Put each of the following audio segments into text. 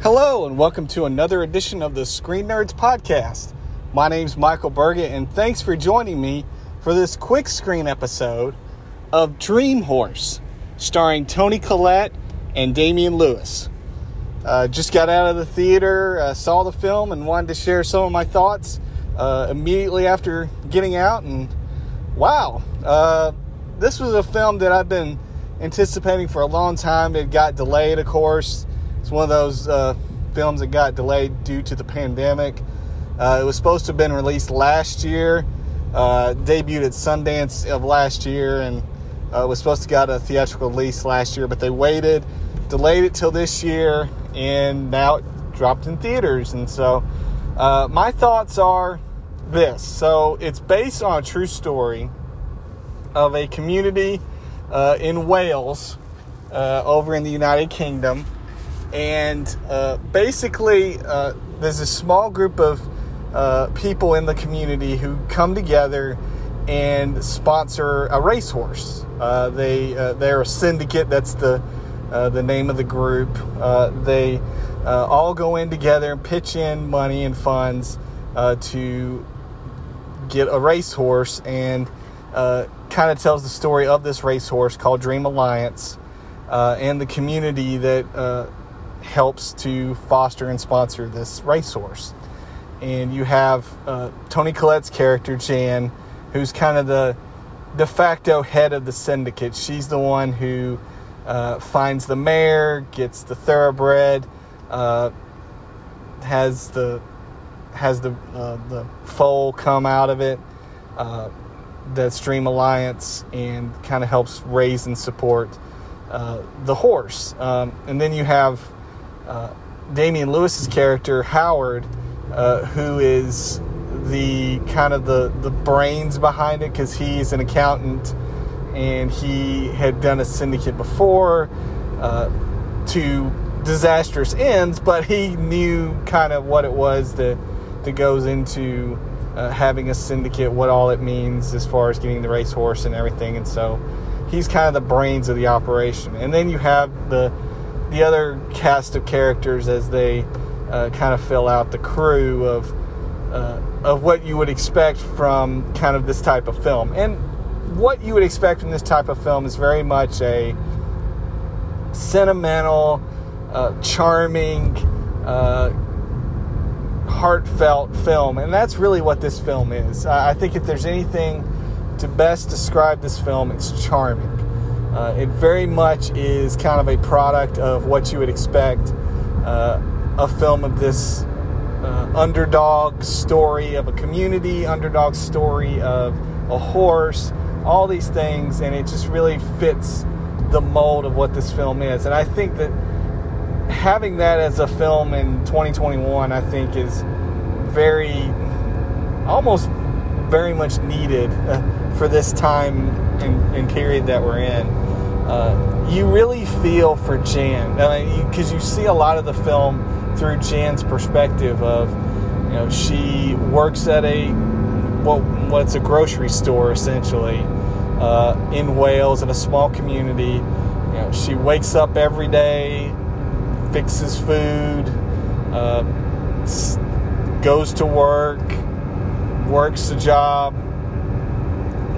Hello, and welcome to another edition of the Screen Nerds Podcast. My name's Michael Burgett, and thanks for joining me for this quick screen episode of Dream Horse, starring Toni Collette and Damian Lewis. Uh, just got out of the theater, uh, saw the film, and wanted to share some of my thoughts uh, immediately after getting out. And wow, uh, this was a film that I've been anticipating for a long time. It got delayed, of course. It's one of those uh, films that got delayed due to the pandemic. Uh, it was supposed to have been released last year, uh, debuted at Sundance of last year, and uh, was supposed to got a theatrical release last year, but they waited, delayed it till this year, and now it dropped in theaters. And so, uh, my thoughts are this. So it's based on a true story of a community uh, in Wales, over in the United Kingdom and uh, basically uh, there's a small group of uh, people in the community who come together and sponsor a racehorse. Uh, they uh, they're a syndicate. That's the uh, the name of the group. they all go in together and pitch in money and funds to get a racehorse and kind of tells the story of this racehorse called Dream Alliance. and the community that helps to foster and sponsor this racehorse. And you have uh, Toni Collette's character, Jan, who's kind of the de facto head of the syndicate. She's the one who uh, finds the mare, gets the thoroughbred, uh, has the has the uh, the foal come out of it, uh, the Dream Alliance, and kind of helps raise and support uh, the horse. Um, and then you have uh, Damian Lewis's character Howard, uh, who is the kind of the the brains behind it because he's an accountant and he had done a syndicate before uh, to disastrous ends, but he knew kind of what it was that that goes into uh, having a syndicate, what all it means as far as getting the racehorse and everything, and so he's kind of the brains of the operation. And then you have the the other cast of characters as they uh, kind of fill out the crew of uh, of what you would expect from kind of this type of film. And what you would expect from this type of film is very much a sentimental, uh, charming, uh, heartfelt film, and that's really what this film is. I think if there's anything to best describe this film, it's charming. Uh, it very much is kind of a product of what you would expect uh, a film of this uh, underdog story of a community, underdog story of a horse, all these things, and it just really fits the mold of what this film is. And I think that having that as a film in 2021, I think is very, almost very much needed uh, for this time and, and period that we're in. Uh, you really feel for Jan because you see a lot of the film through Jan's perspective of you know she works at a what what's a grocery store essentially uh, in Wales in a small community. You know she wakes up every day, fixes food, uh, goes to work, works a job,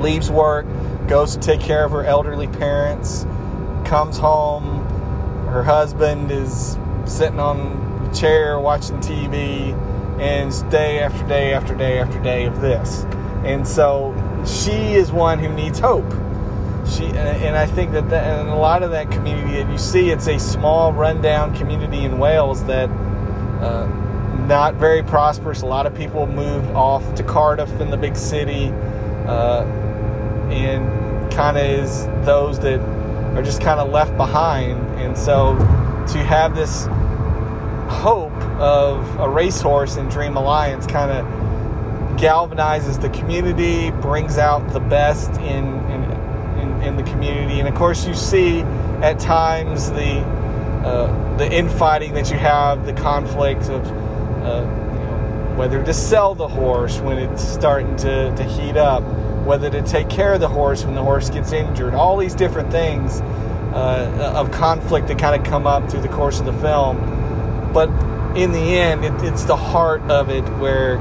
leaves work, goes to take care of her elderly parents, comes home, her husband is sitting on the chair watching TV, and day after day after day after day of this. And so she is one who needs hope. She and I think that, that and a lot of that community that you see, it's a small, rundown community in Wales that. Uh, not very prosperous. A lot of people moved off to Cardiff in the big city. Uh, and kind of is those that are just kind of left behind. And so to have this hope of a racehorse in Dream Alliance kind of galvanizes the community, brings out the best in, in, in, in, the community. And of course, you see at times the, uh, the infighting that you have, the conflict of uh, you know, whether to sell the horse when it's starting to, to heat up whether to take care of the horse when the horse gets injured, all these different things uh, of conflict that kind of come up through the course of the film. but in the end, it, it's the heart of it where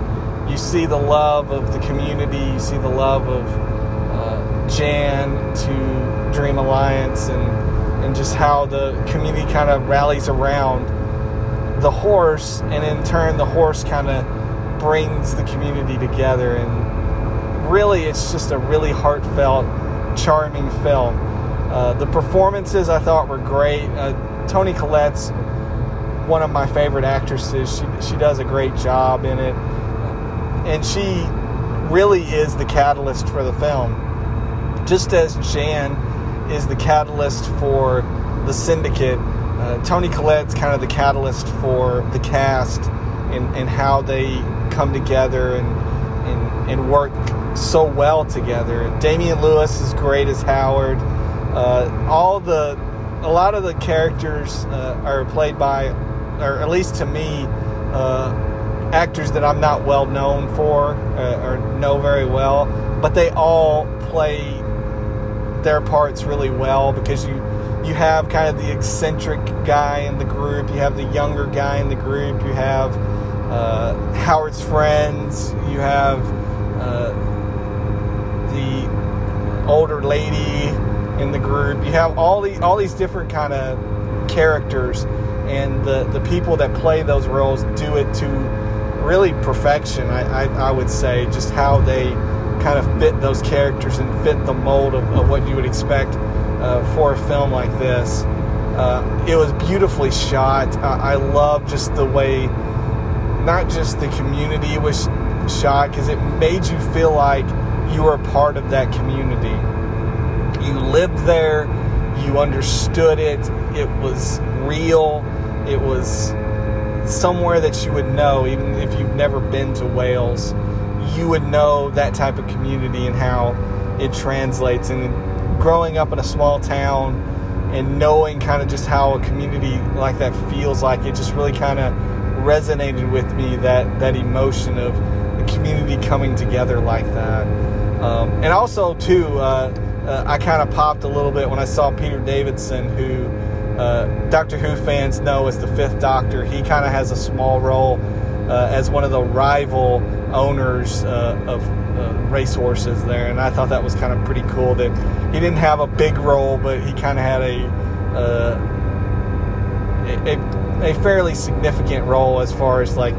you see the love of the community, you see the love of uh, Jan to Dream Alliance, and and just how the community kind of rallies around the horse, and in turn, the horse kind of brings the community together. And really, it's just a really heartfelt, charming film. Uh, the performances I thought were great. Uh, Toni Collette's one of my favorite actresses. She she does a great job in it, and she really is the catalyst for the film. Just as Jan is the catalyst for the syndicate, uh, Toni Collette's kind of the catalyst for the cast and, and how they come together and, and, work so well together. Damian Lewis is great as Howard. Uh, all the a lot of the characters uh, are played by, or at least to me, uh, actors that I'm not well known for uh, or know very well, but they all play their parts really well because you you have kind of the eccentric guy in the group, you have the younger guy in the group, you have uh, Howard's friends, you have uh, the older lady in the group, you have all these all these different kind of characters, and the the people that play those roles do it to really perfection. I, I, I would say just how they kind of fit those characters and fit the mold of, of what you would expect uh, for a film like this. Uh, it was beautifully shot. I, I love just the way, not just the community was shot, because it made you feel like you were a part of that community. You lived there, you understood it, it was real, it was somewhere that you would know, even if you've never been to Wales, you would know that type of community and how it translates. And growing up in a small town and knowing kind of just how a community like that feels like, it just really kind of resonated with me that that emotion of community coming together like that. Um, and also too, uh, uh, I kind of popped a little bit when I saw Peter Davison, who uh, Doctor Who fans know as the Fifth Doctor. He kind of has a small role uh, as one of the rival owners uh, of uh, racehorses there, and I thought that was kind of pretty cool that he didn't have a big role, but he kind of had a, a a fairly significant role as far as like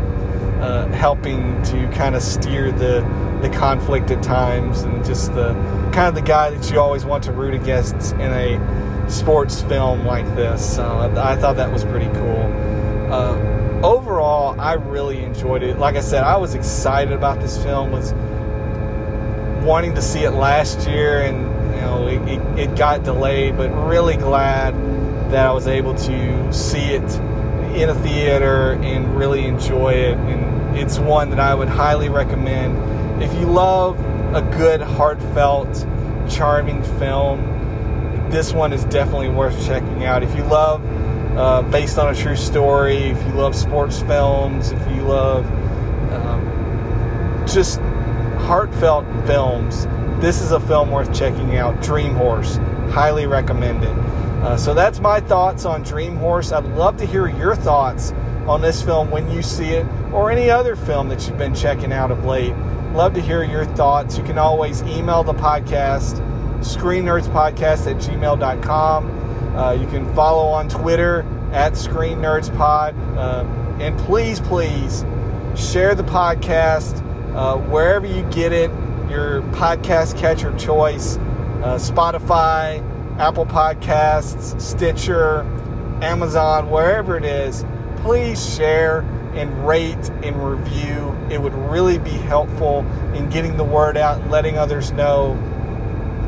uh, helping to kind of steer the the conflict at times, and just the kind of the guy that you always want to root against in a sports film like this. I, I thought that was pretty cool. Uh, overall, I really enjoyed it. Like I said, I was excited about this film. Was wanting to see it last year, and you know it, it, it got delayed. But really glad that I was able to see it in a theater and really enjoy it. And it's one that I would highly recommend if you love a good, heartfelt, charming film. This one is definitely worth checking out. If you love uh, based on a true story, if you love sports films, if you love um, just heartfelt films, this is a film worth checking out. Dream Horse, highly recommend it. Uh, so that's my thoughts on Dream Horse. I'd love to hear your thoughts on this film when you see it, or any other film that you've been checking out of late. Love to hear your thoughts. You can always email the podcast, screennerdspodcast at gmail.com. Uh, you can follow on Twitter at Screen Nerds Pod. Uh, and please, please share the podcast uh, wherever you get it, your podcast catcher choice uh, Spotify, Apple Podcasts, Stitcher, Amazon, wherever it is. Please share and rate and review. It would really be helpful in getting the word out and letting others know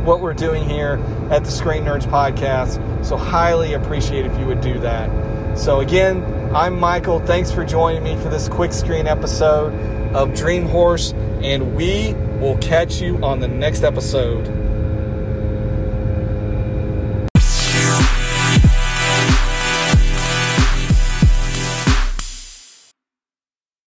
what we're doing here at the Screen Nerds Podcast. So, highly appreciate if you would do that. So, again, I'm Michael. Thanks for joining me for this quick screen episode of Dream Horse, and we will catch you on the next episode.